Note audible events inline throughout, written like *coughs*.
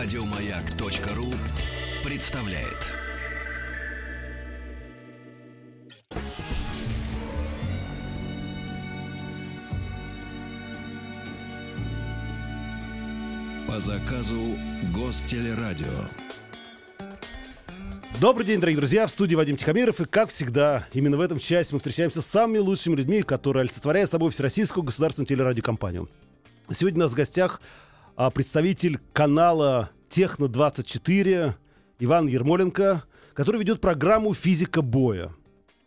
Радиомаяк.ру представляет. По заказу Гостелерадио. Добрый день, дорогие друзья, в студии Вадим Тихомиров, и как всегда, именно в этом части мы встречаемся с самыми лучшими людьми, которые олицетворяют собой Всероссийскую государственную телерадиокомпанию. Сегодня у нас в гостях а, представитель канала Техно-24 Иван Ермоленко, который ведет программу «Физика боя».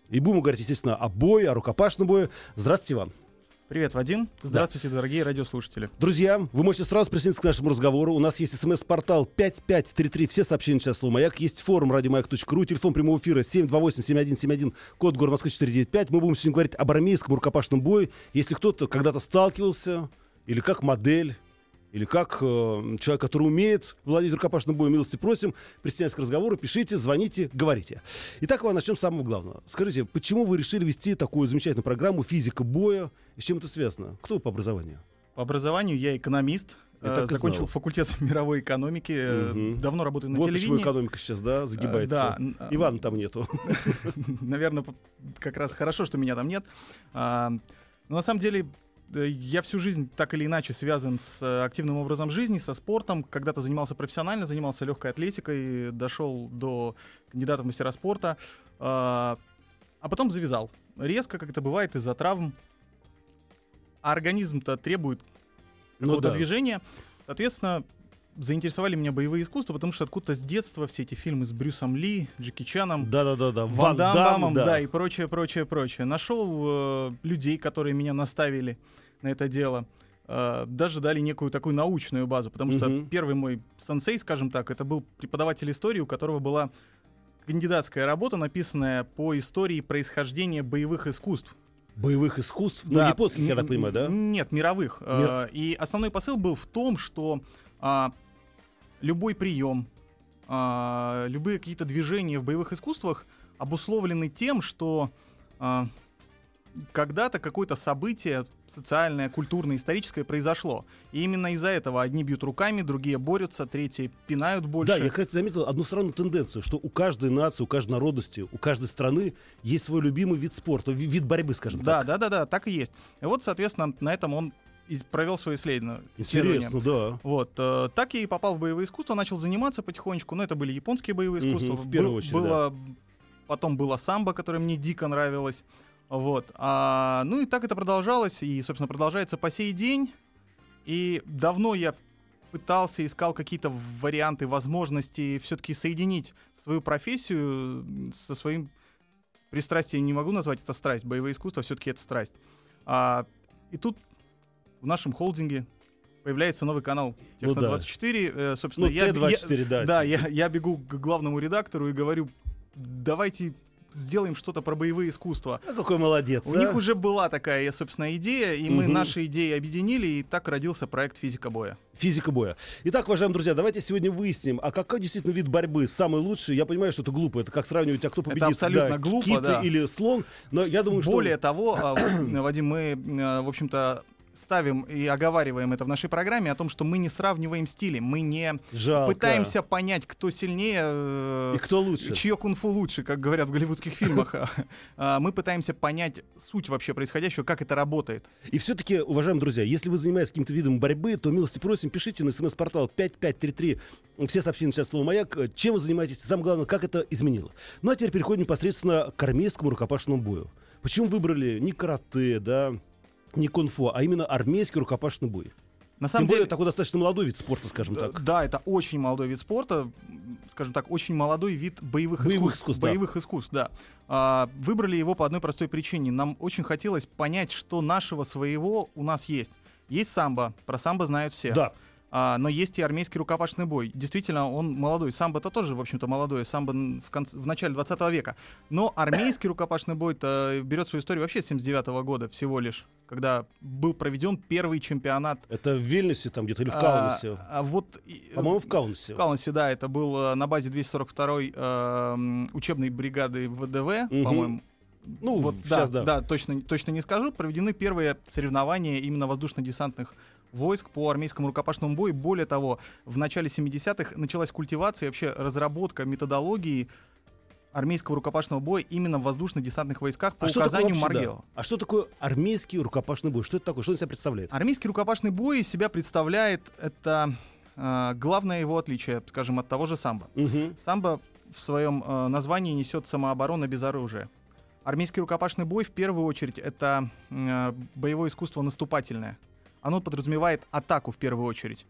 И будем говорить, естественно, о бое, о рукопашном бое. Здравствуйте, Иван. Привет, Вадим. Здравствуйте, да. дорогие радиослушатели. Друзья, вы можете сразу присоединиться к нашему разговору. У нас есть смс-портал 5533. Все сообщения сейчас слово «Маяк». Есть форум радиомаяк.ру. Телефон прямого эфира 728-7171. Код город Москвы 495. Мы будем сегодня говорить об армейском рукопашном бое. Если кто-то когда-то сталкивался, или как модель, или как э, человек, который умеет владеть рукопашным боем, милости просим, присоединяйтесь к разговору, пишите, звоните, говорите. Итак, Иван, начнем с самого главного. Скажите, почему вы решили вести такую замечательную программу «Физика боя» с чем это связано? Кто вы по образованию? По образованию я экономист, я закончил знал. факультет *laughs* мировой экономики, угу. давно работаю на вот телевидении. Вот экономика сейчас, да, загибается. Да. Иван там нету. *laughs* Наверное, как раз хорошо, что меня там нет. А, но на самом деле я всю жизнь так или иначе связан с э, активным образом жизни, со спортом. Когда-то занимался профессионально, занимался легкой атлетикой, дошел до кандидата в мастера спорта, а, а потом завязал. Резко, как это бывает, из-за травм. А организм-то требует ну какого-то ну, да. движения. Соответственно, заинтересовали меня боевые искусства, потому что откуда-то с детства все эти фильмы с Брюсом Ли, Джеки Чаном, да-да-да, Ван Дамом, да. да, и прочее, прочее, прочее. Нашел э, людей, которые меня наставили на это дело. Uh, даже дали некую такую научную базу, потому что uh-huh. первый мой сенсей, скажем так, это был преподаватель истории, у которого была кандидатская работа, написанная по истории происхождения боевых искусств. Боевых искусств? Ну, да. Ну, японских, я так понимаю, да? Нет, мировых. Мир... Uh, и основной посыл был в том, что uh, любой прием, uh, любые какие-то движения в боевых искусствах обусловлены тем, что когда-то какое-то событие социальное, культурное, историческое произошло. И именно из-за этого одни бьют руками, другие борются, третьи пинают больше. Да, я, кстати, заметил одну странную тенденцию, что у каждой нации, у каждой народности, у каждой страны есть свой любимый вид спорта, вид борьбы, скажем да, так. Да, да, да, так и есть. И вот, соответственно, на этом он провел свое исследование. Интересно, да. Вот, э, так я и попал в боевые искусства, начал заниматься потихонечку. Но это были японские боевые искусства. Угу, в первую Был, очередь, было, да. Потом было самбо, которое мне дико нравилось. Вот. А, ну и так это продолжалось, и, собственно, продолжается по сей день. И давно я пытался, искал какие-то варианты, возможности все-таки соединить свою профессию со своим пристрастием. Не могу назвать это страсть. Боевое искусство все-таки это страсть. А, и тут в нашем холдинге появляется новый канал Техно-24. Ну, да. э, собственно, ну, я, Т24, я, да. Да, я, я бегу к главному редактору и говорю, давайте сделаем что-то про боевые искусства. А какой молодец. У а? них уже была такая, собственно, идея, и угу. мы наши идеи объединили, и так родился проект «Физика боя». Физика боя. Итак, уважаемые друзья, давайте сегодня выясним, а какой действительно вид борьбы самый лучший? Я понимаю, что это глупо, это как сравнивать, а кто победит. Это абсолютно да, глупо, кит да. или слон, но я думаю, что... Более того, а, *clears throat* Вадим, мы, в общем-то, ставим и оговариваем это в нашей программе о том, что мы не сравниваем стили, мы не Жалко. пытаемся понять, кто сильнее э, и кто лучше, чье кунг-фу лучше, как говорят в голливудских фильмах. *laughs* А, мы пытаемся понять суть вообще происходящего, как это работает. И все-таки, уважаемые друзья, если вы занимаетесь каким-то видом борьбы, то милости просим, пишите на смс-портал 5533. Все сообщения сейчас слово «Маяк». Чем вы занимаетесь? Самое главное, как это изменило. Ну а теперь переходим непосредственно к армейскому рукопашному бою. Почему выбрали не карате, да, не кунг-фу, а именно армейский рукопашный бой. На самом Тем деле, более, такой достаточно молодой вид спорта, скажем так. Да, это очень молодой вид спорта, скажем так, очень молодой вид боевых, боевых искусств. искусств боевых да. искусств, да. А, выбрали его по одной простой причине. Нам очень хотелось понять, что нашего своего у нас есть. Есть самбо, про самбо знают все. Да. А, но есть и армейский рукопашный бой. Действительно, он молодой. Самбо это тоже, в общем-то, молодой. Самбо в, конце, в начале 20 века. Но армейский рукопашный бой берет свою историю вообще с 79 -го года всего лишь, когда был проведен первый чемпионат. Это в Вильнюсе там где-то или в Каунасе? А, а вот, По-моему, в Каунасе. В Каунасе, да. Это был э, на базе 242-й э, учебной бригады ВДВ, угу. по-моему Ну, вот, сейчас, да, да. да, точно, точно не скажу. Проведены первые соревнования именно воздушно-десантных войск по армейскому рукопашному бою. Более того, в начале 70-х началась культивация вообще разработка методологии армейского рукопашного боя именно в воздушно-десантных войсках по А указанию вообще, да? А что такое армейский рукопашный бой? Что это такое? Что он себя представляет? Армейский рукопашный бой из себя представляет это э, главное его отличие, скажем, от того же самбо. Мгм. Самбо в своем э, названии несет самооборона без оружия. Армейский рукопашный бой в первую очередь это э, боевое искусство наступательное. Оно подразумевает атаку в первую очередь.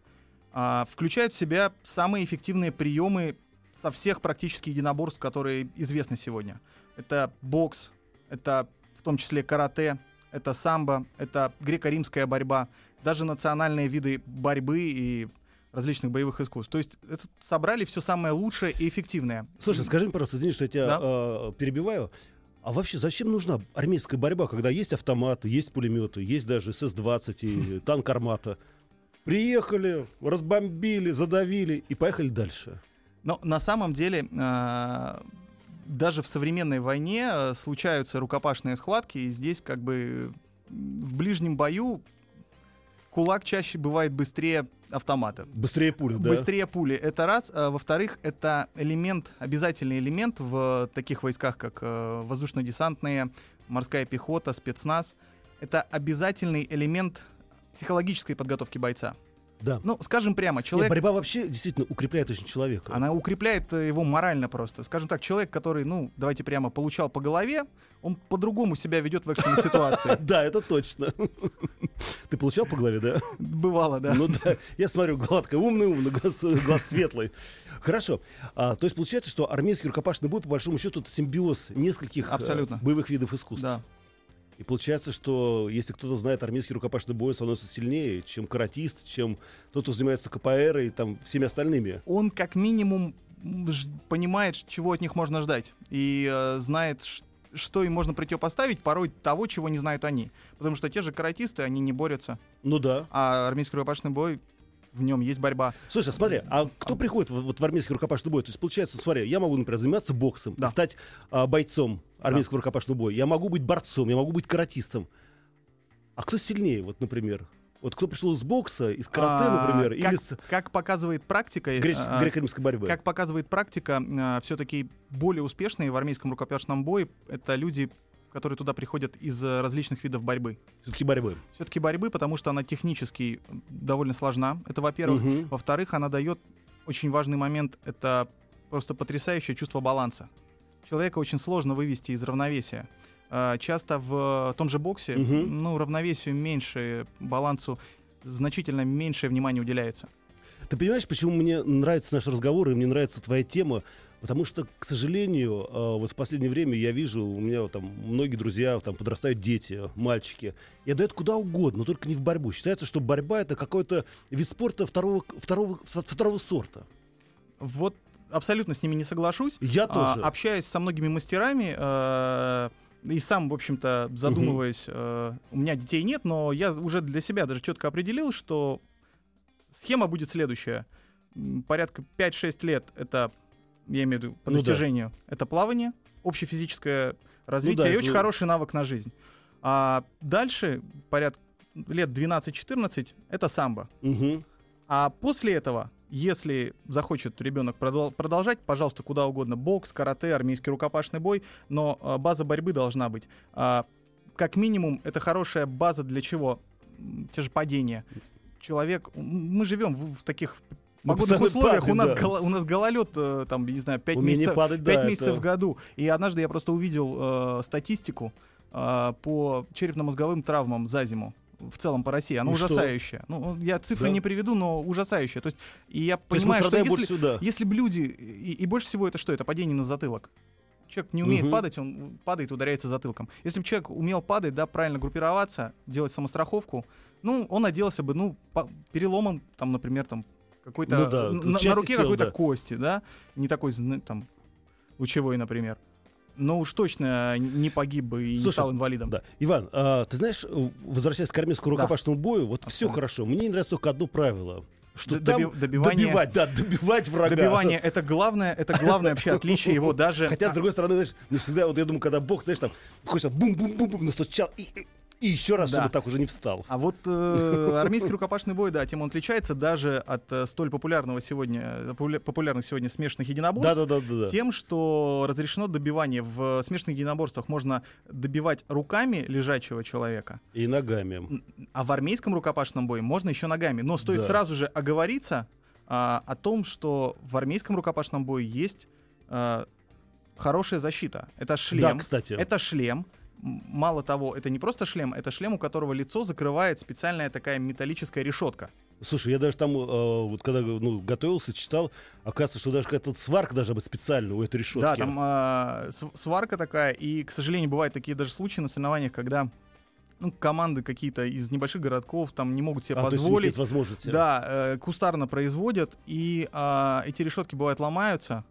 А, включает в себя самые эффективные приемы со всех практически единоборств, которые известны сегодня. Это бокс, это в том числе карате, это самбо, это греко-римская борьба, даже национальные виды борьбы и различных боевых искусств. То есть это собрали все самое лучшее и эффективное. Слушай, скажи мне, пожалуйста, извини, что я тебя Да. э, перебиваю. А вообще зачем нужна армейская борьба, когда есть автоматы, есть пулеметы, есть даже СС-20 и *laughs* танк «Армата»? Приехали, разбомбили, задавили и поехали дальше. Но на самом деле э, даже в современной войне э, случаются рукопашные схватки, и здесь как бы в ближнем бою кулак чаще бывает быстрее автомата. Быстрее пули, да? Быстрее пули. Это раз. А, во-вторых, это элемент, обязательный элемент в таких войсках, как э, воздушно-десантные, морская пехота, спецназ. Это обязательный элемент психологической подготовки бойца. Да. Ну, скажем прямо, Нет, человек... борьба вообще действительно укрепляет очень человека. Она укрепляет э, его морально просто. Скажем так, человек, который, ну, давайте прямо, получал по голове, он по-другому себя ведет в экстренной *laughs* ситуации. Да, это точно. *laughs* Ты получал по голове, да? Бывало, да. Ну да, я смотрю, гладко, умный, умный, глаз, глаз светлый. Хорошо. А, то есть получается, что армейский рукопашный бой, по большому счету, это симбиоз нескольких э, Абсолютно. боевых видов искусств. Да. И получается, что если кто-то знает армейский рукопашный бой, он становится сильнее, чем каратист, чем тот, кто занимается КПР и там всеми остальными. Он как минимум понимает, чего от них можно ждать. И э, знает, ш- что им можно противопоставить, порой того, чего не знают они. Потому что те же каратисты, они не борются. Ну да. А армейский рукопашный бой, в нем есть борьба. Слушай, смотри, а кто приходит в, вот в армейский рукопашный бой? То есть, получается, смотри, я могу, например, заниматься боксом, Да. стать а, бойцом армейского рукопашного боя. Я могу быть борцом, я могу быть каратистом. А кто сильнее, вот, например? Вот кто пришел из бокса, из карате, А, например, как, или с как показывает практика, греч- а, греко-римской борьбы? как показывает практика, все-таки более успешные в армейском рукопашном бое это люди, которые туда приходят из э, различных видов борьбы. Все-таки борьбы. Все-таки борьбы, потому что она технически довольно сложна. Это во-первых. Мгм. Во-вторых, она дает очень важный момент. Это просто потрясающее чувство баланса. Человека очень сложно вывести из равновесия. А, Часто в том же боксе, Мгм. ну, равновесию меньше, балансу значительно меньшее внимание уделяется. Ты понимаешь, почему мне нравится наш разговор и мне нравится твоя тема? Потому что, к сожалению, э, вот в последнее время я вижу, у меня вот там многие друзья, там подрастают дети, мальчики, и отдают куда угодно, но только не в борьбу. Считается, что борьба это какой-то вид спорта второго, второго, второго сорта. Вот абсолютно с ними не соглашусь. Я А, тоже. общаясь со многими мастерами, э, и сам, в общем-то, задумываясь, э, у меня детей нет, но я уже для себя даже четко определил, что схема будет следующая. Порядка 5-6 лет это, я имею в виду, по Ну да. достижению, это плавание, общефизическое развитие Ну да, и очень хороший навык на жизнь. А дальше, порядка лет 12-14, это самбо. Мгм. А после этого, если захочет ребенок продол- продолжать, пожалуйста, куда угодно. Бокс, карате, армейский рукопашный бой, но а, база борьбы должна быть. А, как минимум, это хорошая база для чего? Те же падения. Человек, мы живем в, в таких Мы погодных условиях, у падаем, нас, да. голо- у нас гололед, э, там, не знаю, 5 Умение месяцев, падать, да, пять месяцев это- в году. И однажды я просто увидел э, статистику э, по черепно-мозговым травмам за зиму в целом по России. Она И что? ужасающая. Ну, я цифры Да. не приведу, но ужасающая. То есть, и я понимаю, что если, сюда. если бы люди... И, и больше всего это что? Это падение на затылок. Человек не умеет Мгм. падать, он падает, ударяется затылком. Если бы человек умел падать, да, правильно группироваться, делать самостраховку, ну, он оделся бы, ну, по- переломом, там, например, там, какой-то... Ну да, на, на руке какой-то да. кости, да, не такой, там, лучевой, например. Но уж точно не погиб бы и не Слушай, стал инвалидом. Да. Иван, а, ты знаешь, э, возвращаясь к армейскому Да. рукопашному бою, вот все Абсолютно. хорошо. Мне не нравится только одно правило, что Д- там доби- добивание- добивать, да, добивать врага. Добивание это главное, это главное вообще отличие его *laughs* даже. Хотя, с другой стороны, знаешь, не всегда, вот я думаю, когда бокс, знаешь, там, хочется бум-бум-бум-бум, настучал, и, и еще раз, Да. чтобы так уже не встал. А вот э, армейский рукопашный бой, да, тем он отличается даже от э, столь популярного сегодня, э, популя- популярных сегодня смешанных единоборств. Да-да-да-да. Тем, что разрешено добивание в смешанных единоборствах, можно добивать руками лежачего человека, И ногами. а в армейском рукопашном бое можно еще ногами. Но стоит Да. сразу же оговориться а, о том, что в армейском рукопашном бое есть а, хорошая защита. Это шлем. Да, кстати. Это шлем. Мало того, это не просто шлем, это шлем, у которого лицо закрывает специальная такая металлическая решетка. Слушай, я даже там, э, вот когда ну, готовился, читал, оказывается, что даже какая-то сварка должна быть специальная у этой решетки. Да, там св- сварка такая, и, к сожалению, бывают такие даже случаи на соревнованиях, когда ну, команды какие-то из небольших городков там не могут себе А, есть позволить. нет возможности. Да, э, кустарно производят, и а, эти решетки бывают ломаются.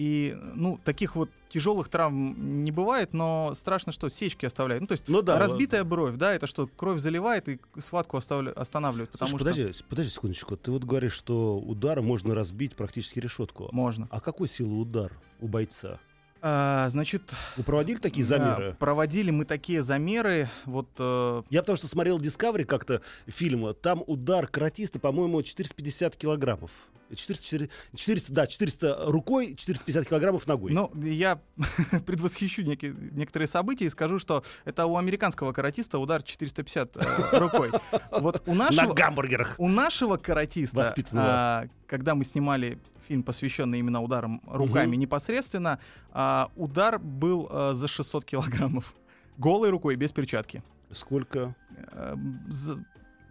И, ну, таких вот тяжелых травм не бывает, но страшно, что сечки оставляют. Ну, то есть Ну да. разбитая бровь, да, это что, кровь заливает и схватку оставля- останавливает, потому Слушай, что подожди, подожди секундочку. Ты вот говоришь, что ударом можно разбить практически решетку. можно. А какой силы удар у бойца? А, значит, Вы проводили такие замеры? проводили мы такие замеры, вот э, Я потому что смотрел Discovery как-то фильм, там удар каратиста, по-моему, 450 килограммов. 400, 400, да, 400 рукой, 450 килограммов ногой. Ну, я *laughs* предвосхищу неки- некоторые события и скажу, что это у американского каратиста удар 450 э, рукой. Вот у На нашего, гамбургерах. у нашего каратиста, а, когда мы снимали фильм, посвященный именно ударам руками Мгм. непосредственно, а, удар был а, за 600 килограммов. Голой рукой, без перчатки. Сколько?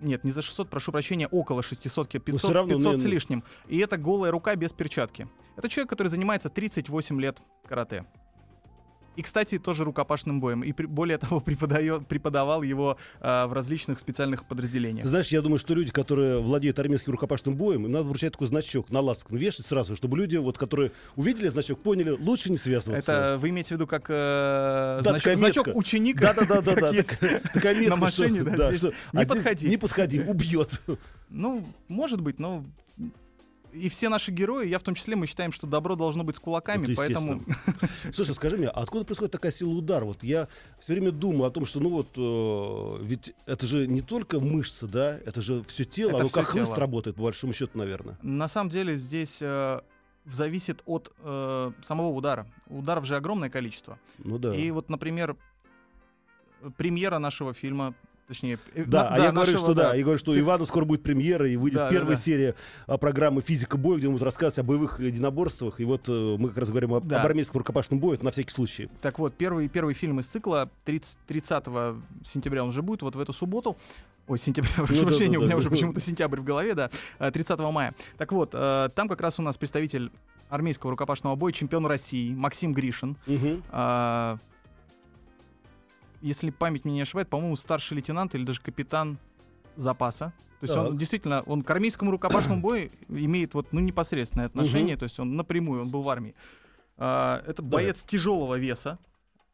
Нет, не за 600, прошу прощения, около 600, ки- 500, всё равно, 500 с ну, лишним. И это голая рука без перчатки. Это человек, который занимается 38 лет карате. И, кстати, тоже рукопашным боем. И при- более того, *laughs* преподает, преподавал его а, в различных специальных подразделениях. Знаешь, я думаю, что люди, которые владеют армейским рукопашным боем, им надо вручать такой значок на ласк, вешать сразу, чтобы люди, вот, которые увидели значок, поняли, лучше не связываться. Это вы имеете в виду как э, Да, значок, значок ученика? Да-да-да, да, *laughs* такая метка, на машине, да, не подходи. Не подходи, убьет. Ну, может быть, но и все наши герои, я в том числе, мы считаем, что добро должно быть с кулаками, Это поэтому *laughs* Слушай, скажи мне, а откуда происходит такая сила удара? Вот я все время думаю о том, что, ну вот, э, ведь это же не только мышцы, да, это же все тело, Это оно всё как хлыст тело. работает, по большому счету, наверное. на самом деле здесь э, зависит от э, самого удара. Ударов же огромное количество. Ну да. И вот, например, премьера нашего фильма, точнее, э, Да, на- а я говорю, нашего, что да, я говорю, что Тех- Ивана скоро будет премьера, и выйдет Да, да, первая да. серия а, программы «Физика боя», где он будет рассказывать о боевых единоборствах. И вот э, мы как раз говорим об, Да. об армейском рукопашном бою, это на всякий случай. Так вот, первый, первый фильм из цикла 30, 30 сентября он уже будет, вот в эту субботу. Ой, сентября, *laughs* прошу Ну да, прощения, да, у меня да. уже почему-то сентябрь в голове, да, э, 30 мая. Так вот, э, там как раз у нас представитель армейского рукопашного боя, чемпион России Максим Гришин. Мгм. А, если память меня не ошибает, по-моему, старший лейтенант или даже капитан запаса. То есть он Так. действительно, он к армейскому рукопашному бою имеет вот, ну, непосредственное отношение, то есть он напрямую, он был в армии. А, это Да. боец тяжелого веса,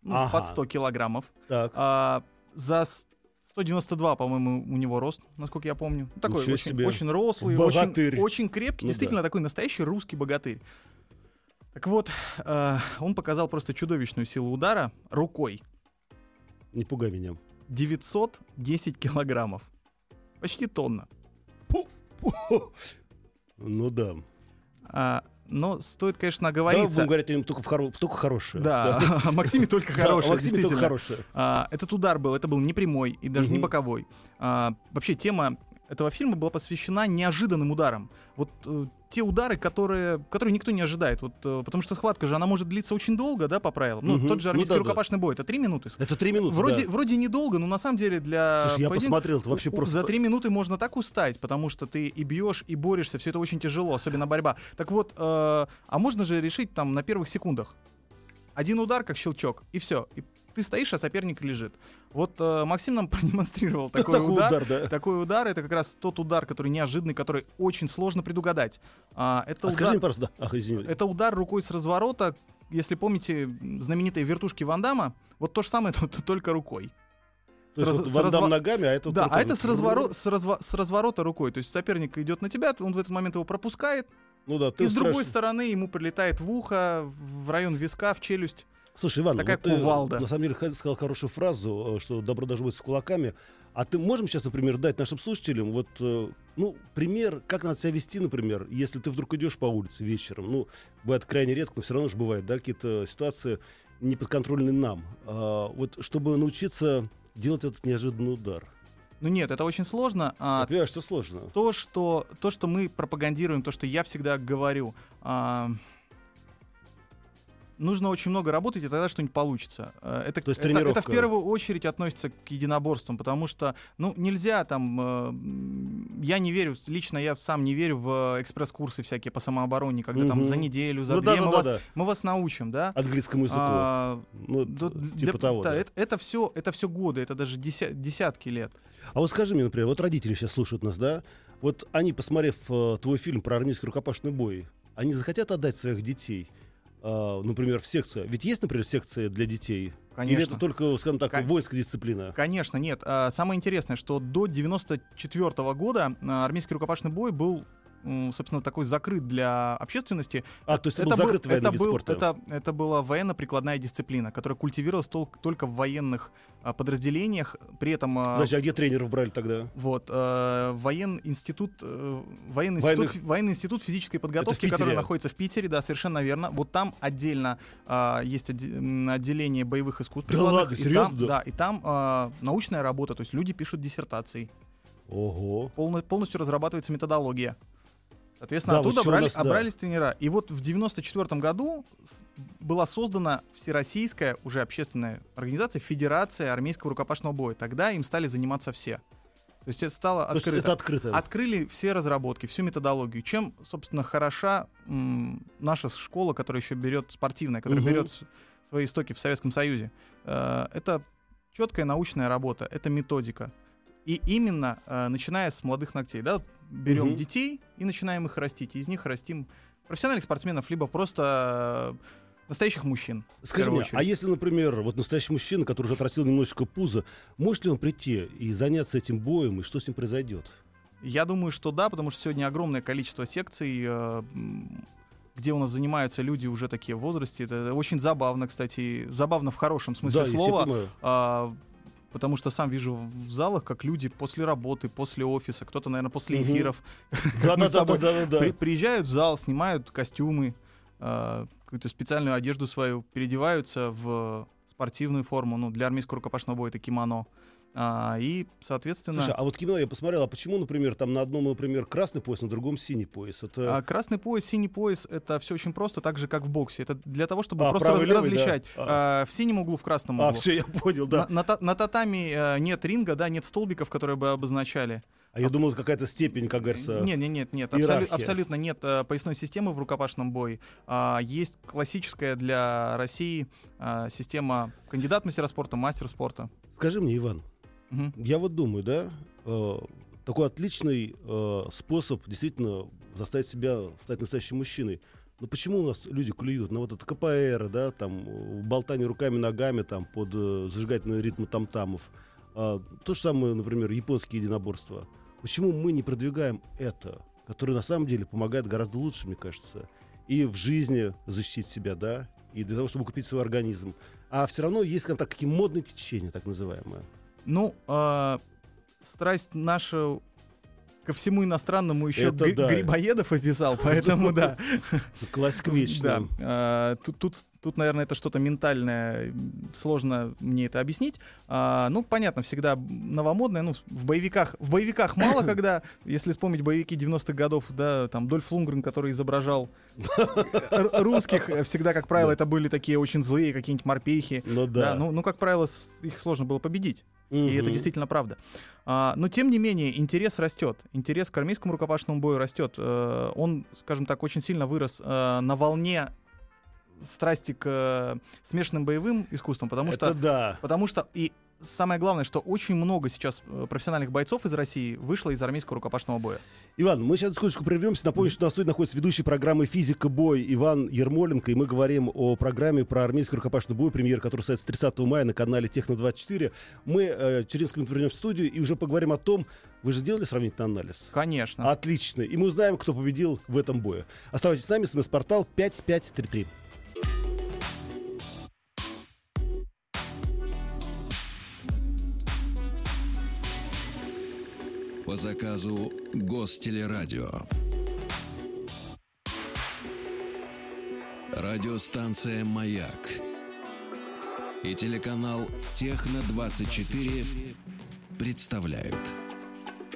ну, Ага. под 100 килограммов. Так. А, за с- 192, по-моему, у него рост, насколько я помню. Ну, Такой Ничего очень, себе. очень рослый, Богатырь. очень, очень крепкий, Ну действительно такой настоящий русский богатырь. Так вот, э, он показал просто чудовищную силу удара рукой. Не пугай меня. 910 килограммов. Почти тонна. Ну да. А, но стоит, конечно, оговориться. будем говорить о нем только, в хоро- только хорошее. Да, о *laughs* Максиме только *laughs* Да, хорошее, о Максиме только хорошее. А, этот удар был, это был не прямой и даже не Мгм. боковой. А, вообще тема этого фильма была посвящена неожиданным ударам. Вот э, те удары, которые, которые никто не ожидает. Вот, э, потому что схватка же, она может длиться очень долго, да, по правилам. Ну, Мгм. тот же Ну армейский да, да. рукопашный бой, это три минуты. Это три минуты. Вроде, да. вроде недолго, но на самом деле для Слушай, я поединка- посмотрел, это вообще просто... За три минуты можно так устать, потому что ты и бьешь, и борешься, все это очень тяжело, особенно борьба. Так вот, э, а можно же решить там на первых секундах. Один удар, как щелчок, и все. И ты стоишь, а соперник лежит. Вот э, Максим нам *laughs* продемонстрировал такой, Такой удар. удар, да. Такой удар это как раз тот удар, который неожиданный, который очень сложно предугадать. А, это, А скажи удар, мне, пожалуйста, да. Ах, это удар рукой с разворота. Если помните знаменитые вертушки Ван Дамма, вот то же самое, *laughs* только рукой. То есть раз- вот Ван Дам разва- ногами, а это... Да, а это с, разворо- с, разва- с разворота рукой. То есть соперник идет на тебя, он в этот момент его пропускает, Ну да, ты и с другой стороны ему прилетает в ухо, в район виска, в челюсть. Слушай, Иван, Такая вот ты, кувалда. на самом деле сказал хорошую фразу, э, что добро даже будет с кулаками. А ты можем сейчас, например, дать нашим слушателям вот, э, ну, пример, как надо себя вести, например, если ты вдруг идешь по улице вечером. Ну, бывает крайне редко, но все равно же бывает, да, какие-то ситуации неподконтрольные нам. А, вот чтобы научиться делать этот неожиданный удар. Ну нет, это очень сложно. а, Я понимаю, что сложно. то, что, то, что мы пропагандируем, то, что я всегда говорю, а, нужно очень много работать, и тогда что-нибудь получится. А, Это, То есть это, это тренировка. в первую очередь относится к единоборствам, потому что, ну, нельзя там, э, я не верю, лично я сам не верю в э, экспресс-курсы всякие по самообороне, когда там Мгм. за неделю, за Ну две да, мы, да, вас, да, мы вас научим, да? Английскому языку. А, ну, да, т- для- типа того. да, да. Это, это все, это все годы, это даже деся- десятки лет. А вот скажи мне, например, вот родители сейчас слушают нас, да? Вот они, посмотрев э, твой фильм про армейский рукопашный бой, они захотят отдать своих детей, э, например, в секцию? Ведь есть, например, секция для детей? Конечно. Или это только, скажем так, Кон- воинская дисциплина? Конечно, нет. А, Самое интересное, что до 94 года а, армейский рукопашный бой был собственно, такой закрыт для общественности. А, то есть это был закрытый военный это, вид был- это, это была военно-прикладная дисциплина, которая культивировалась тол- только в военных а, подразделениях. При этом а, Подожди, а где тренеров брали тогда? вот, э, военный институт, э, военный, Военных- институт, военный институт физической подготовки, который находится в Питере, да, совершенно верно. Вот там отдельно а, есть отделение боевых искусств. Да ладно, и серьезно? Там, да, и там а, научная работа, то есть люди пишут диссертации, Ого. полно- полностью разрабатывается методология. Соответственно, Да, вот оттуда у брали, нас, да. тренера. И вот в 94 году была создана всероссийская уже общественная организация Федерация армейского рукопашного боя. Тогда им стали заниматься все. То есть это стало То есть открыто. это открыто. Открыли все разработки, всю методологию. Чем, собственно, хороша м, наша школа, которая еще берет спортивная, которая Мгм. берет свои истоки в Советском Союзе. Э, это четкая научная работа, это методика. И именно э, начиная с молодых ногтей, да, берем Мгм. детей и начинаем их растить. Из них растим профессиональных спортсменов, либо просто э, настоящих мужчин. Скажи мне, а очередь. если, например, вот настоящий мужчина, который уже отрастил немножечко пузо, может ли он прийти и заняться этим боем, и что с ним произойдет? Я думаю, что да, потому что сегодня огромное количество секций, э, где у нас занимаются люди уже такие в возрасте. Это очень забавно, кстати, забавно в хорошем смысле да, слова. Потому что сам вижу в залах, как люди после работы, после офиса, кто-то, наверное, после эфиров приезжают в зал, снимают костюмы, а, какую-то специальную одежду свою, переодеваются в спортивную форму. Ну, для армейского рукопашного боя это кимоно. А, и, соответственно... Слушай, а вот кимоно я посмотрел, а почему, например, там на одном, например, красный пояс, на другом синий пояс? Это А, красный пояс, синий пояс это все очень просто, так же, как в боксе. Это для того, чтобы А, просто правый, раз- левый, да. различать. А. А, в синем углу, в красном А, углу. все, я понял, да. На, на на татами э, нет ринга, да, нет столбиков, которые бы обозначали. А я думал, какая-то степень, как говорится. Нет, нет, нет, нет. иерархия. абсолю- абсолютно нет э, поясной системы в рукопашном бое. А, есть классическая для России а, система кандидат мастера спорта, мастер спорта. Скажи мне, Иван, Мгм. я вот думаю, да, э, такой отличный э, способ действительно заставить себя стать настоящим мужчиной. Но почему у нас люди клюют на вот это КПР, да, там, болтание руками, ногами, там, под э, зажигательные ритмы там-тамов. А, то же самое, например, японские единоборства. Почему мы не продвигаем это, которое на самом деле помогает гораздо лучше, мне кажется, и в жизни защитить себя, да, и для того, чтобы купить свой организм. А все равно есть, скажем так, такие модные течения, так называемые. Ну, а, страсть наша ко всему иностранному еще Это да. Грибоедов описал, *laughs* поэтому да. Классика вечная. Да. А, Тут, тут, тут, наверное, это что-то ментальное. Сложно мне это объяснить. А, Ну, понятно, всегда новомодное. Ну, в боевиках, в боевиках мало *coughs* когда, если вспомнить боевики 90-х годов, да, там Дольф Лунгрен, который изображал *laughs* русских, э, всегда, как правило, это были такие очень злые какие-нибудь морпехи. Ну да. Ну, ну, как правило, их сложно было победить. И это действительно правда. А, но тем не менее, интерес растет. Интерес к армейскому рукопашному бою растет. Э, он, скажем так, очень сильно вырос э, на волне страсти к э, смешанным боевым искусствам, потому Это что да. Потому что и самое главное, что очень много сейчас э, профессиональных бойцов из России вышло из армейского рукопашного боя. Иван, мы сейчас секундочку прервемся. Напомню, что на студии находится ведущий программы «Физика. Бой» Иван Ермоленко. И мы говорим о программе про армейский рукопашный бой, премьер, который состоится 30 мая на канале «Техно-24». Мы э, через несколько минут вернемся в студию и уже поговорим о том, вы же делали сравнительный анализ? Конечно. Отлично. И мы узнаем, кто победил в этом бое. Оставайтесь с нами, смс-портал 5533. По заказу Гостелерадио. Радиостанция «Маяк» и телеканал «Техно-24» представляют.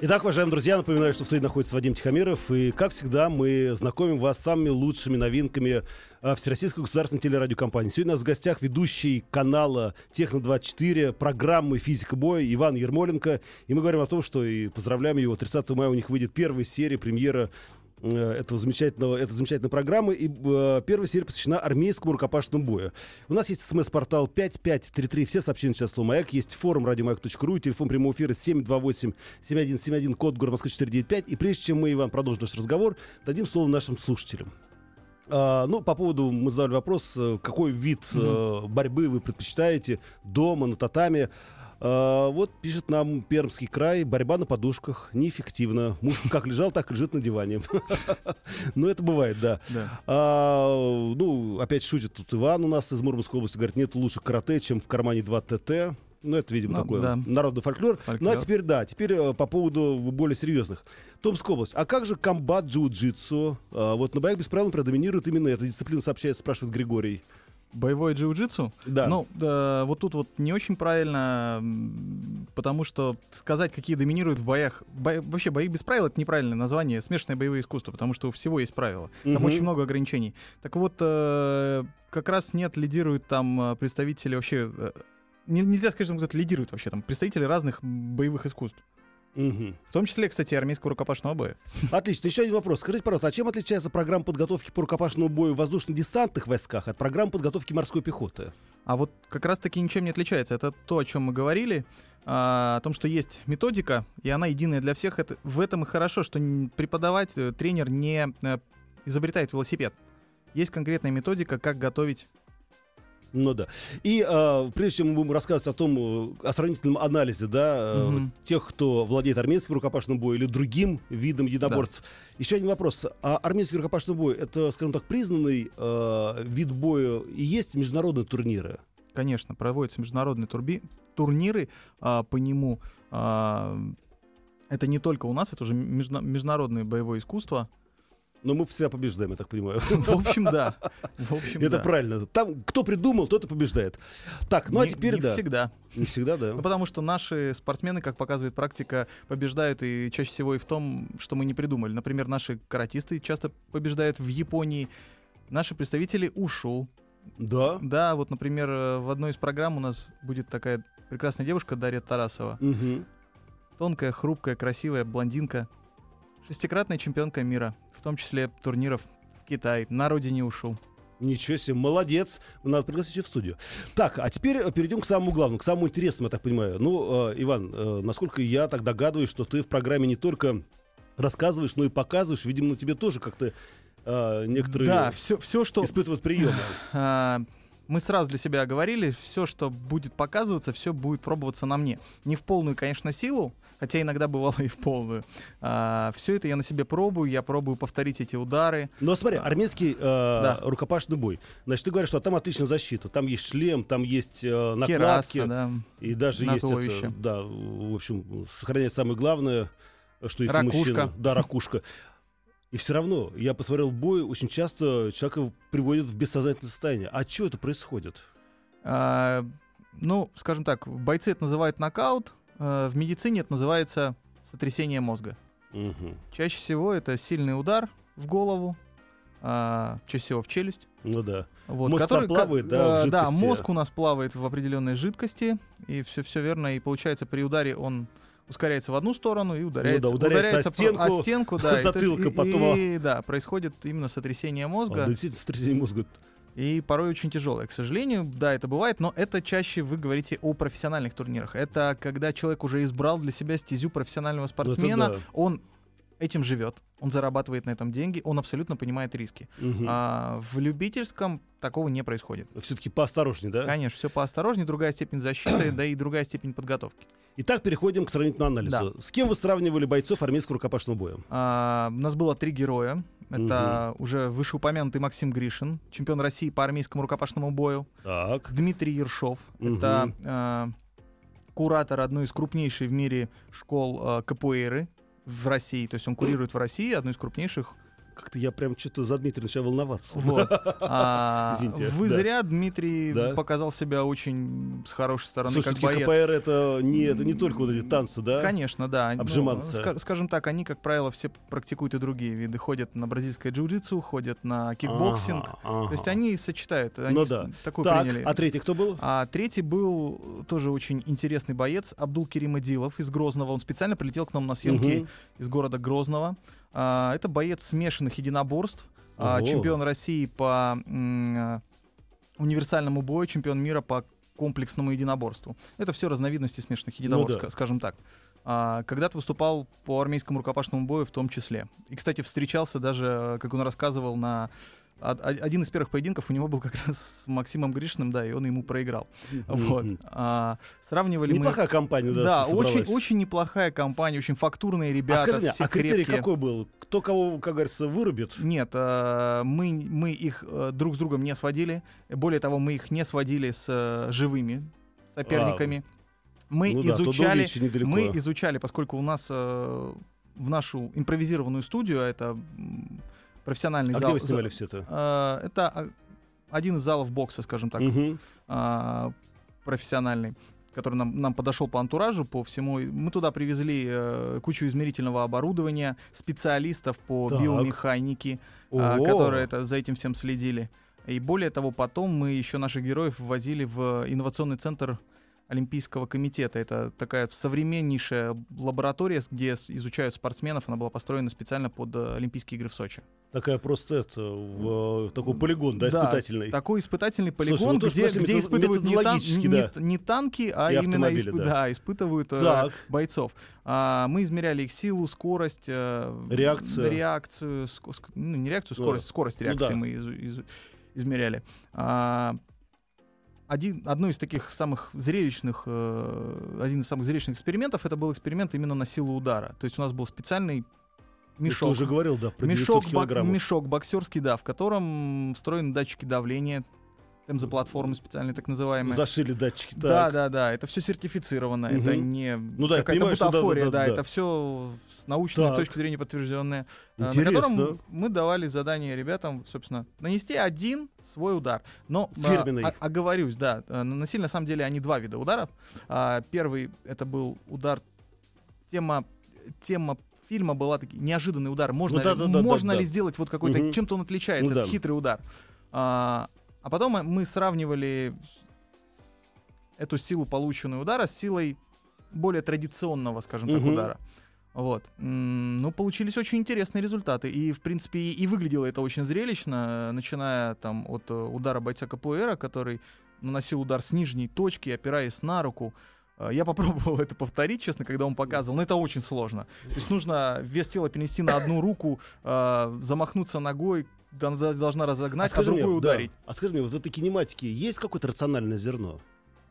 Итак, уважаемые друзья, напоминаю, что в студии находится Вадим Тихомиров. И, как всегда, мы знакомим вас с самыми лучшими новинками а, Всероссийской государственной телерадиокомпании. Сегодня у нас в гостях ведущий канала Техно-24, программы «Физика боя» Иван Ермоленко. И мы говорим о том, что и поздравляем его. 30 мая у них выйдет первая серия, премьера этого замечательного, этой замечательной программы. И э, первая серия посвящена армейскому рукопашному бою. У нас есть смс-портал 5533. Все сообщения сейчас слово «Маяк». Есть форум радиомаяк.ру. Телефон прямого эфира 728-7171, код город Москвы 495. И прежде чем мы, Иван, продолжим наш разговор, дадим слово нашим слушателям. А, ну, по поводу, мы задали вопрос, э, какой вид э, борьбы вы предпочитаете дома, на татами. А, вот пишет нам Пермский край, борьба на подушках, неэффективно. Муж как лежал, так лежит на диване. *laughs* Но это бывает, да. А, ну, опять шутит тут Иван у нас из Мурманской области, говорит, нет лучше карате, чем в кармане 2 ТТ. Ну, это, видимо, Ну, такой да. народный фольклор. Фольклор. Ну, а теперь, да, теперь э, по поводу более серьезных. Томская область. А как же комбат джиу-джитсу? А, вот на боях без правил например, доминирует именно эта дисциплина, сообщает, спрашивает Григорий. Боевое джиу-джитсу? Да. Ну, да, вот тут вот не очень правильно, потому что сказать, какие доминируют в боях... бо- вообще, бои без правил — это неправильное название, смешанное боевое искусство, потому что у всего есть правила. Там Мгм. очень много ограничений. Так вот, э, как раз нет, лидируют там э, представители вообще... э, не- нельзя сказать, что кто-то лидирует вообще, там представители разных боевых искусств. Мгм. В том числе, кстати, армейского рукопашного боя. Отлично. Еще один вопрос. Скажите, пожалуйста, а чем отличается программа подготовки по рукопашному бою в воздушно-десантных войсках от программы подготовки морской пехоты? А вот как раз-таки ничем не отличается. Это то, о чем мы говорили, а, о том, что есть методика, и она единая для всех. Это, в этом и хорошо, что преподавать тренер не э, изобретает велосипед. Есть конкретная методика, как готовить. Ну да. И э, прежде чем мы будем рассказывать о том, э, о сравнительном анализе, да, э, Мгм. тех, кто владеет армейским рукопашным боем или другим видом единоборств, еще один вопрос. А армейский рукопашный бой это, скажем так, признанный э, вид боя и есть международные турниры? Конечно, проводятся международные турби- турниры а, по нему. А, это не только у нас, это уже международное боевое искусство. Но мы всегда побеждаем, я так понимаю. *laughs* В общем, да. В общем, Это да. правильно. Там кто придумал, тот и побеждает. Так, ну а Не- теперь не да. всегда. Не всегда, да. Ну, потому что наши спортсмены, как показывает практика, побеждают и чаще всего и в том, что мы не придумали. Например, наши каратисты часто побеждают в Японии. Наши представители УШУ. Да. Да, вот, например, э, в одной из программ у нас будет такая прекрасная девушка Дарья Тарасова. Мгм. Тонкая, хрупкая, красивая блондинка. Шестикратная чемпионка мира, в том числе турниров в Китай, на родине УШУ. Ничего себе, молодец. Надо пригласить ее в студию. Так, а теперь э, перейдем к самому главному, к самому интересному, я так понимаю. Ну, э, Иван, э, насколько я так догадываюсь, что ты в программе не только рассказываешь, но и показываешь. Видимо, на тебе тоже как-то э, некоторые Да, все, все, что испытывают приемы. *laughs* А, мы сразу для себя говорили, все, что будет показываться, все будет пробоваться на мне. Не в полную, конечно, силу, хотя иногда бывало и в полную. все это я на себе пробую, я пробую повторить эти удары. Но смотри, армейский э, Да. рукопашный бой. Значит, ты говоришь, что там отличная защита. Там есть шлем, там есть э, накладки. Кераса, да. И даже на есть это, туловище. да, в общем, сохранять самое главное, что есть Ракушка. мужчины. Да, ракушка. И все равно, я посмотрел бой, очень часто человека приводят в бессознательное состояние. А что это происходит? А, ну, скажем так, бойцы это называют нокаут, а, в медицине это называется сотрясение мозга. Мгм. Чаще всего это сильный удар в голову, а, чаще всего в челюсть. Ну да. Вот, Мозг там плавает, да, в э, да, жидкости. мозг у нас плавает в определенной жидкости, и все, все верно. И получается, при ударе он ускоряется в одну сторону и ударяется, Ну да, ударяется о про- стенку, о стенку, *laughs* да, и затылка, и- потом о- И, да, происходит именно сотрясение А, мозга. да, действительно, сотрясение мозга. И порой очень тяжелая. К сожалению, да, это бывает, но это чаще вы говорите о профессиональных турнирах. Это когда человек уже избрал для себя стезю профессионального спортсмена, да. он этим живет, он зарабатывает на этом деньги, он абсолютно понимает риски. Мгм. А в любительском такого не происходит. Все-таки поосторожнее, да? Конечно, все поосторожнее, другая степень защиты, *coughs* да и другая степень подготовки. Итак, переходим к сравнительному анализу. С кем вы сравнивали бойцов армейского рукопашного боя? А, у нас было три героя. Это уже вышеупомянутый Максим Гришин, чемпион России по армейскому рукопашному бою. Так. Дмитрий Ершов. Мгм. Это а, куратор одной из крупнейших в мире школ а, капуэйры в России. То есть он курирует в России одну из крупнейших. Как-то я прям что-то за Дмитрия начал волноваться. Вот. *laughs* А, Извините, вы да. зря Дмитрий Да. показал себя очень с хорошей стороны Слушайте, как боец. КПР это не, это не только вот эти танцы, да? Конечно, да. Ну, Обжиматься. ска- скажем так, они, как правило, все практикуют и другие виды. Ходят на бразильское джиу-джитсу, ходят на кикбоксинг. Ага, ага. То есть они сочетают. Они Ну да. Такую Так, приняли. а третий кто был? А третий был тоже очень интересный боец, Абдул Керим Адилов из Грозного. Он специально прилетел к нам на съемки Мгм. из города Грозного. А, это боец смешанных единоборств, а, чемпион России по м, а, универсальному бою, чемпион мира по комплексному единоборству. Это все разновидности смешанных единоборств, Ну да. ска- скажем так. А, когда-то выступал по армейскому рукопашному бою в том числе. И, кстати, встречался даже, как он рассказывал, на один из первых поединков у него был как *laughs* раз с Максимом Гришиным, да, и он ему проиграл. Вот. А, сравнивали мы... Неплохая компания, да, Да, собралась. очень, очень неплохая компания, очень фактурные А ребята, скажи мне, а критерий крепкие. какой был? Кто кого, как говорится, вырубит? Нет, э, мы, мы их э, друг с другом не сводили. Более того, мы их не сводили с э, живыми соперниками. Мы ну да, изучали, недалеко. мы изучали, поскольку у нас э, в нашу импровизированную студию, а это профессиональный А зал. где вы снимали все это? э, это а, один из залов бокса, скажем так, а, профессиональный, который нам, нам подошел по антуражу, по всему. Мы туда привезли э, кучу измерительного оборудования, специалистов по Так. биомеханике, а, О, которые это, за этим всем следили. И более того, потом мы еще наших героев ввозили в инновационный центр Олимпийского комитета. Это такая современнейшая лаборатория, где изучают спортсменов. Она была построена специально под э, Олимпийские игры в Сочи. Такая просто это, в, э, такой полигон, да, Да, испытательный. Такой испытательный Слушай, полигон, ну тоже, где, где испытывают не, тан- не- да. не танки, а И именно автомобили, испы- да. испытывают э, Так. бойцов. А, мы измеряли их силу, скорость, Реакцию. реакцию, ск- ну, не реакцию, Ну, скорость, скорость ну реакции да. мы изу- изу- измеряли. А, один, одно из таких самых зрелищных, э, один из самых зрелищных экспериментов, это был эксперимент именно на силу удара. То есть у нас был специальный Ты мешок. уже говорил, да, про 900 Мешок, килограммов. мешок боксерский, да, в котором встроены датчики давления, платформы специальные так называемые. Зашили датчики. Да, так. да, да, это все сертифицировано, Мгм. это не Ну да, какая-то что да, да, бутафория, да, да, да. это все с научной Так. точки зрения подтвержденное. э, На Интересно. котором мы давали задание ребятам, собственно, нанести один свой удар. Но а, Фирменный. о- оговорюсь, да, э, наносили на самом деле они два вида ударов. А, Первый это был удар, тема, тема фильма была таки, неожиданный удар. Можно, Ну да, да, да, можно да, ли да. сделать вот какой-то, Мгм. чем-то он отличается, Ну это да. хитрый удар. А, а потом мы- сравнивали эту силу полученного удара с силой более традиционного, скажем так, Мгм. удара. Вот. Ну, получились очень интересные результаты. И, в принципе, и, выглядело это очень зрелищно, начиная там от э, удара бойца КПР, который наносил удар с нижней точки, опираясь на руку. Э, Я попробовал это повторить, честно, когда он показывал, но это очень сложно. То есть нужно вес тела перенести на одну руку, э, замахнуться ногой, должна разогнать, а, скажи мне, другой да, ударить. а скажи мне, вот в этой кинематике есть какое-то рациональное зерно?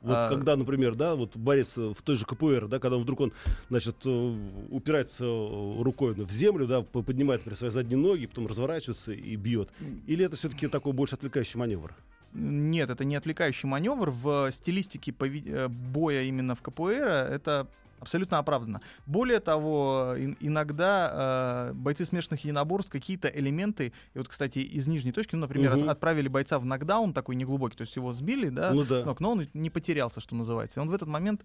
Вот А- когда, например, да, вот борец э, в той же КПР, да, когда он вдруг он, значит, э, упирается э, рукой в землю, да, поднимает например, свои задние ноги, потом разворачивается и бьет. Или это все-таки такой больше отвлекающий маневр? Нет, это не отвлекающий маневр. В стилистике э, боя именно в КПР это абсолютно оправдано. Более того, ин- иногда э, бойцы смешанных единоборств какие-то элементы, и вот, кстати, из нижней точки, ну, например, Мгм. от- отправили бойца в нокдаун такой неглубокий, то есть его сбили, да, Ну да. ног, но он не потерялся, что называется. И он в этот момент,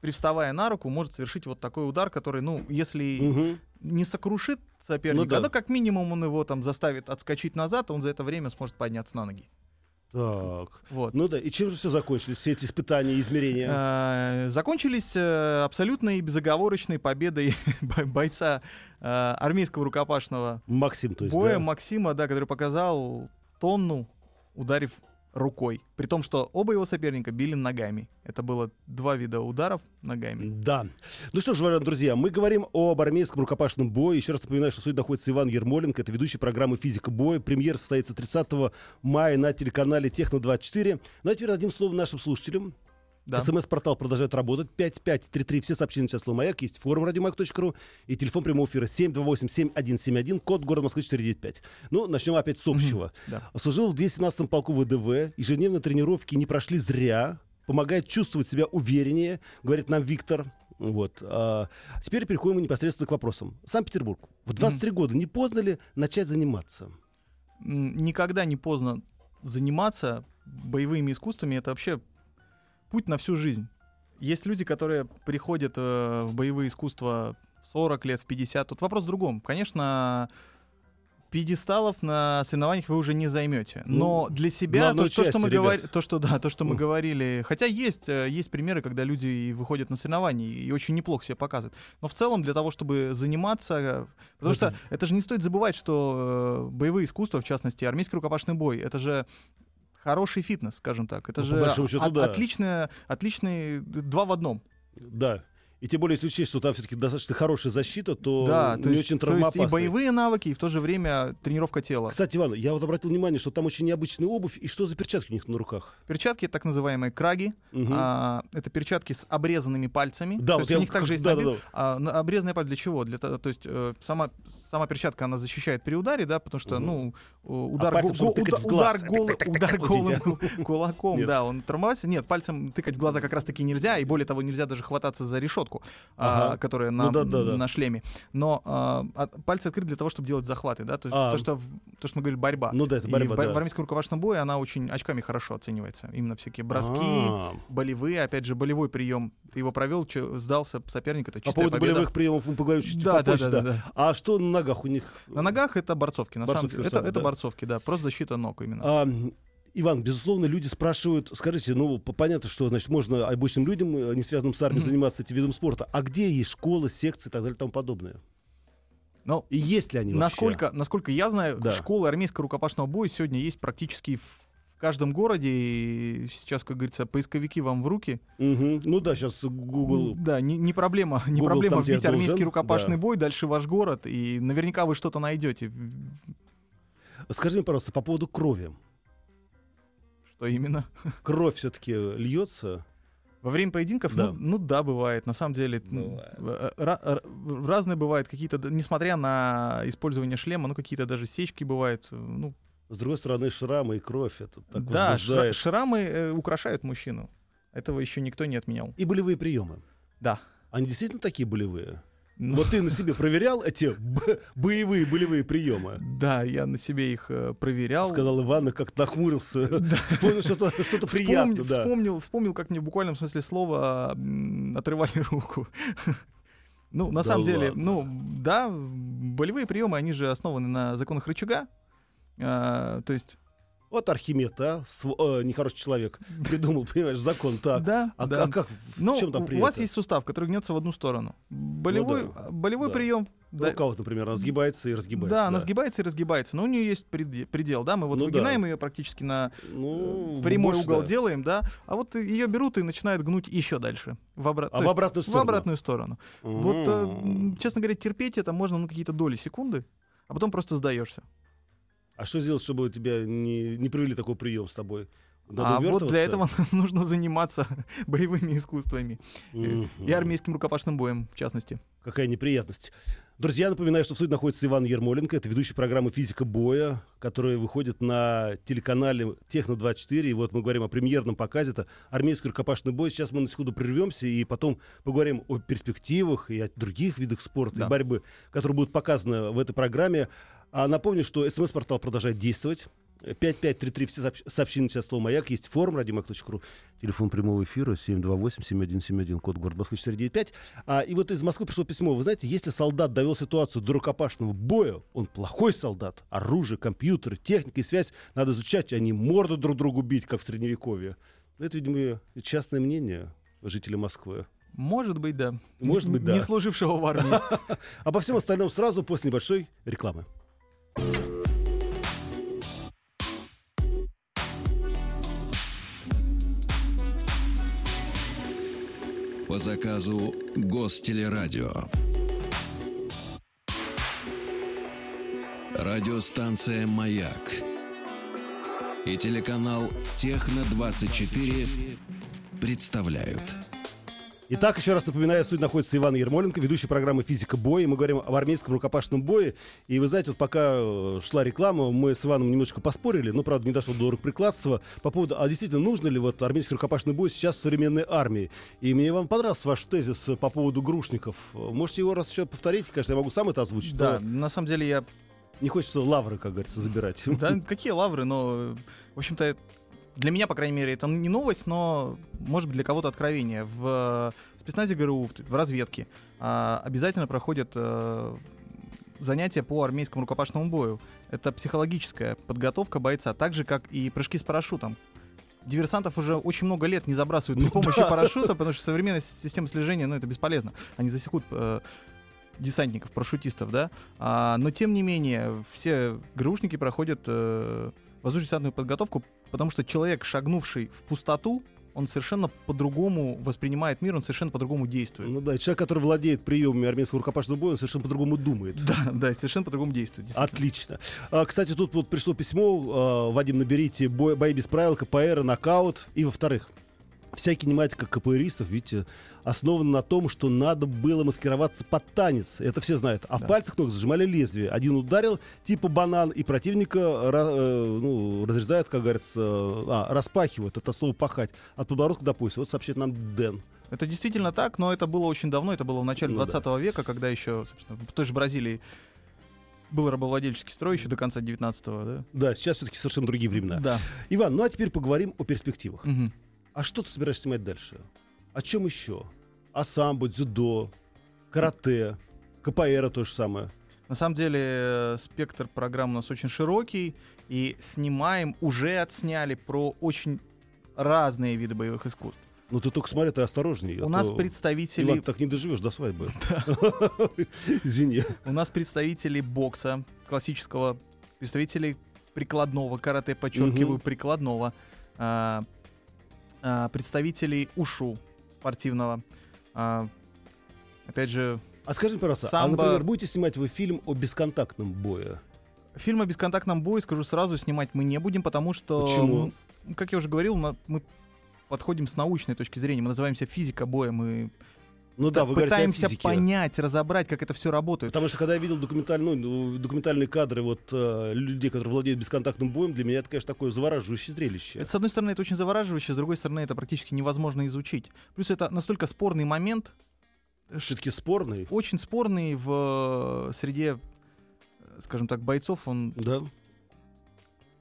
привставая на руку, может совершить вот такой удар, который, ну, если Мгм. не сокрушит соперника, Ну да. ну, как минимум он его там заставит отскочить назад, он за это время сможет подняться на ноги. Так. Вот. Ну да, и чем же все закончились, все эти испытания, измерения? Э, Закончились э, абсолютной безоговорочной победой *laughs* бо- бойца э, армейского рукопашного Максим, то есть, боя да? Максима, да, который показал тонну ударив рукой. При том, что оба его соперника били ногами. Это было два вида ударов ногами. Да. Ну что ж, друзья, мы говорим об армейском рукопашном бое. Еще раз напоминаю, что студии находится Иван Ермоленко. Это ведущий программы «Физика боя». Премьер состоится 30 мая на телеканале «Техно-24». Ну а теперь дадим слово нашим слушателям. Да. СМС-портал продолжает работать. 5533. Все сообщения сейчас слово «Маяк». Есть форум радиомаяк.ру и телефон прямого эфира 728-7171, код города Москвы 495. Ну, начнем опять с общего. Да. Служил в 217-м полку ВДВ. Ежедневно тренировки не прошли зря. Помогает чувствовать себя увереннее, говорит нам Виктор. Вот. А теперь переходим непосредственно к вопросам. Санкт-Петербург. В 23 года не поздно ли начать заниматься? Никогда не поздно заниматься боевыми искусствами. Это вообще путь на всю жизнь. Есть люди, которые приходят э, в боевые искусства в 40 лет, в 50. Тут вопрос в другом. Конечно, пьедесталов на соревнованиях вы уже не займете. Но для себя то, то, что мы ребят. говори- то, что да, то, что мы говорили. Хотя есть, э, есть примеры, когда люди выходят на соревнования и очень неплохо себя показывают. Но в целом для того, чтобы заниматься, э, потому Ну, что это- это же не стоит забывать, что боевые искусства, в частности армейский рукопашный бой, это же хороший фитнес, скажем так. Это Ну, же счету, от- да. отличное, отличный два в одном. Да. И тем более, если учесть, что там все-таки достаточно хорошая защита, то да, не то есть, очень то есть и травмоопасно. боевые навыки, и в то же время тренировка тела. Кстати, Иван, я вот обратил внимание, что там очень необычная обувь. И что за перчатки у них на руках? Перчатки так называемые краги. Мгм. А, это перчатки с обрезанными пальцами. Да, то вот есть я у них также есть да, да, набит. да. А, на- обрезанная паль для чего? Для то есть э, сама, сама перчатка она защищает при ударе, да, потому что Мгм. ну э, удар, пальцем, го- чтобы го- тыкать уда- в глаз. удар, гол- удар голым кулаком, Нет. да, он тормозится. Нет, пальцем тыкать в глаза как раз таки нельзя, и более того, нельзя даже хвататься за решетку, а, Ага. которая Ну на, да, да, да. на шлеме. Но а, от- пальцы открыты для того, чтобы делать захваты, да, то, А. то, что, в- то, что мы говорили, борьба. Ну да, это И борьба, в, бо- да. в армейском рукопашном бое она очень очками хорошо оценивается. Именно всякие броски, А. болевые, опять же, болевой прием. Ты его провел, чё- сдался соперник, это По чистая поводу победа. болевых приемов мы поговорим чуть Да, да, попозже. да, да, да. А что на ногах у них? На ногах это борцовки, на Борцовки, самом деле. Это, самое, это да. борцовки, да. Просто защита ног именно. А, Иван, безусловно, люди спрашивают, скажите, ну, понятно, что, значит, можно обычным людям, э, не связанным с армией, Мгм. заниматься этим видом спорта. А где есть школы, секции и так далее и тому подобное? Но И есть ли они вообще? насколько, насколько я знаю, Да. школы армейского рукопашного боя сегодня есть практически в каждом городе. И сейчас, как говорится, поисковики вам в руки. Мгм. Ну да, сейчас Google... Да, не, не проблема. Не Google проблема вбить армейский должен, рукопашный да. бой, дальше ваш город, и наверняка вы что-то найдете. Скажи мне, пожалуйста, по поводу крови. Что именно? *laughs* Кровь все-таки льется? Во время поединков, Да. Ну, ну да, бывает. На самом деле, Бывает. э, ра- ра- разные бывают какие-то, несмотря на использование шлема, ну какие-то даже сечки бывают. э, Ну, С другой стороны, шрамы и кровь. Это так да, шра- возбуждает. шрамы э, украшают мужчину. Этого еще никто не отменял. И болевые приемы. Да. Они действительно такие болевые? Вот ты на себе проверял эти боевые болевые приемы? Да, я на себе их э, проверял. Сказал Иван, как нахмурился. *laughs* Да. Понял, что-то что-то Вспомни- приятно, да. вспомнил, вспомнил, как мне в буквальном смысле слова отрывали *laughs* руку. Ну, на Да самом деле, ну, да, болевые приемы, они же основаны на законах рычага. А, то есть, Вот Архимед, а? Св- э, нехороший человек. *laughs* Придумал, понимаешь, закон. Так. да, А, да. а как? Ну, в чем там у- вас этом? есть сустав, который гнется в одну сторону. Болевой, да. болевой Да. прием. Ну, у кого-то, например, она сгибается и разгибается. да, она сгибается и разгибается, но у нее есть преде- предел, да, мы вот Ну да. выгинаем ее практически на Ну, прямой больше, угол да. делаем, да, а вот ее берут и начинают гнуть еще дальше, в, обра- А в есть обратную в сторону? обратную сторону. Вот, э, честно говоря, терпеть это можно ну, какие-то доли секунды, а потом просто сдаешься. А что сделать, чтобы тебя не, не провели такой прием с тобой? Надо а вот для этого *laughs* нужно заниматься *laughs* боевыми искусствами Мгм. и армейским рукопашным боем, в частности. Какая неприятность. Друзья, напоминаю, что в студии находится Иван Ермоленко. Это ведущий программы «Физика боя», которая выходит на телеканале «Техно-24». И вот мы говорим о премьерном показе. Это армейский рукопашный бой. Сейчас мы на секунду прервемся и потом поговорим о перспективах и о других видах спорта Да. и борьбы, которые будут показаны в этой программе. А напомню, что СМС-портал продолжает действовать. 5533, все сообщ- сообщения сейчас слово «Маяк». Есть форум радиомаяк.ру. Телефон прямого эфира 728-7171, код город Москвы 495. А, и вот из Москвы пришло письмо. Вы знаете, если солдат довел ситуацию до рукопашного боя, он плохой солдат. Оружие, компьютеры, техника и связь надо изучать, а не морду друг другу бить, как в Средневековье. Это, видимо, частное мнение жителей Москвы. Может быть, да. Может быть, да. Не служившего в армии. *laughs* Обо всем остальном сразу после небольшой рекламы. По заказу Гостелерадио. Радиостанция «Маяк» и телеканал «Техно-24» представляют – Итак, еще раз напоминаю, в студии находится Иван Ермоленко, ведущий программы «Физика боя». Мы говорим об армейском рукопашном бое. И вы знаете, вот пока э, шла реклама, мы с Иваном немножечко поспорили, но, правда, не дошло до рукоприкладства, по поводу, а действительно, нужно ли вот армейский рукопашный бой сейчас в современной армии? И мне вам понравился ваш тезис по поводу грушников. Можете его раз еще повторить? Конечно, я могу сам это озвучить. Да, на самом деле я... Не хочется лавры, как говорится, забирать. Да, *laughs* какие лавры, но, в общем-то, для меня, по крайней мере, это не новость, но, может быть, для кого-то откровение. В спецназе ГРУ, в разведке а, обязательно проходят а, занятия по армейскому рукопашному бою. Это психологическая подготовка бойца, так же, как и прыжки с парашютом. Диверсантов уже очень много лет не забрасывают при ну помощи да. парашюта, потому что современная система слежения, ну, это бесполезно. Они засекут э, десантников, парашютистов, да. А, но, тем не менее, все ГРУшники проходят э, воздушно-десантную подготовку, потому что человек, шагнувший в пустоту, он совершенно по-другому воспринимает мир, он совершенно по-другому действует. Ну да, человек, который владеет приемами армейского рукопашного боя, он совершенно по-другому думает. Да, *laughs* да, совершенно по-другому действует. Отлично. А, кстати, тут вот пришло письмо, а, Вадим, наберите бой, бои без правил, КПР, нокаут. И во-вторых, вся кинематика КПРистов, видите, основана на том, что надо было маскироваться под танец. Это все знают. А да. в пальцах ног зажимали лезвие. Один ударил, типа банан, и противника э, ну, разрезают, как говорится, а, распахивают. Это слово «пахать». От подбородка до пояса. Вот сообщает нам Дэн. Это действительно так, но это было очень давно, это было в начале ну, 20 да. века, когда еще, в той же Бразилии был рабовладельческий строй еще до конца 19-го, да? Да, сейчас все-таки совершенно другие времена. Да. Иван, ну а теперь поговорим о перспективах. Угу. А что ты собираешься снимать дальше? О чем еще? О самбо, дзюдо, карате, КПР то же самое. На самом деле э, спектр программ у нас очень широкий, и снимаем, уже отсняли про очень разные виды боевых искусств. Ну ты только смотри, ты осторожней. У а нас представители... Иван, так не доживешь до свадьбы. *laughs* *laughs* Извини. У нас представители бокса классического, представители прикладного, карате, подчеркиваю, прикладного, а, а, представителей УШУ спортивного. А, опять же, а скажи, пожалуйста, самбо... а, например, будете снимать вы фильм о бесконтактном бое? Фильм о бесконтактном бое, скажу сразу, снимать мы не будем, потому что... Почему? Как я уже говорил, мы подходим с научной точки зрения. Мы называемся физика боя. Мы ну да, вы пытаемся говорите понять, разобрать, как это все работает. Потому что когда я видел документальные, ну, документальные кадры вот э, людей, которые владеют бесконтактным боем, для меня это, конечно, такое завораживающее зрелище. Это, с одной стороны, это очень завораживающе, с другой стороны, это практически невозможно изучить. Плюс это настолько спорный момент. Все-таки спорный? Очень спорный в э, среде, скажем так, бойцов. Он да.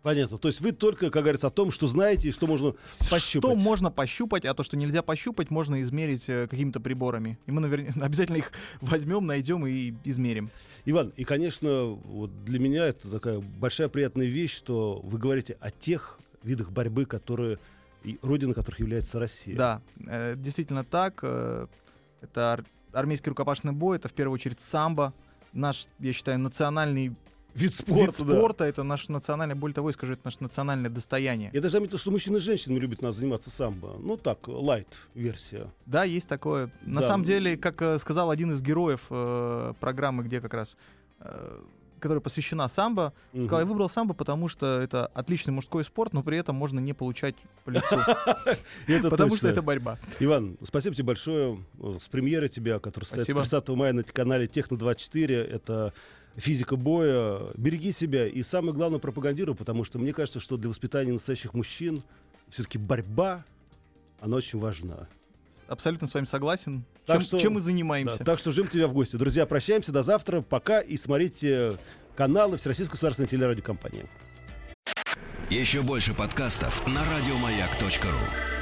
Понятно. То есть вы только, как говорится, о том, что знаете и что можно пощупать. Что можно пощупать, а то, что нельзя пощупать, можно измерить э, какими-то приборами. И мы наверняка *laughs* обязательно их возьмем, найдем и измерим. Иван, и, конечно, вот для меня это такая большая приятная вещь, что вы говорите о тех видах борьбы, которые и родина которых является Россия. Да, э, действительно так. Э, это ар- армейский рукопашный бой, это в первую очередь самбо, наш, я считаю, национальный Вид спорта, Вид спорта да. это наше национальное, более того, я скажу, это наше национальное достояние. Я даже заметил, что мужчины и женщины любят нас заниматься самбо. Ну так, лайт-версия. Да, есть такое. На да. самом деле, как э, сказал один из героев э, программы, где как раз э, которая посвящена самбо, угу. сказал, я выбрал самбо, потому что это отличный мужской спорт, но при этом можно не получать по лицу. *laughs* Потому что это борьба. Иван, спасибо тебе большое. С премьерой тебя, которая состоится 30 мая на канале Техно24. Это физика боя. Береги себя и самое главное пропагандируй, потому что мне кажется, что для воспитания настоящих мужчин все-таки борьба, она очень важна. Абсолютно с вами согласен. Так чем, что, чем мы занимаемся. Да, так что ждем тебя в гости. Друзья, прощаемся до завтра. Пока и смотрите каналы Всероссийской государственной телерадиокомпании. Еще больше подкастов на радиомаяк.ру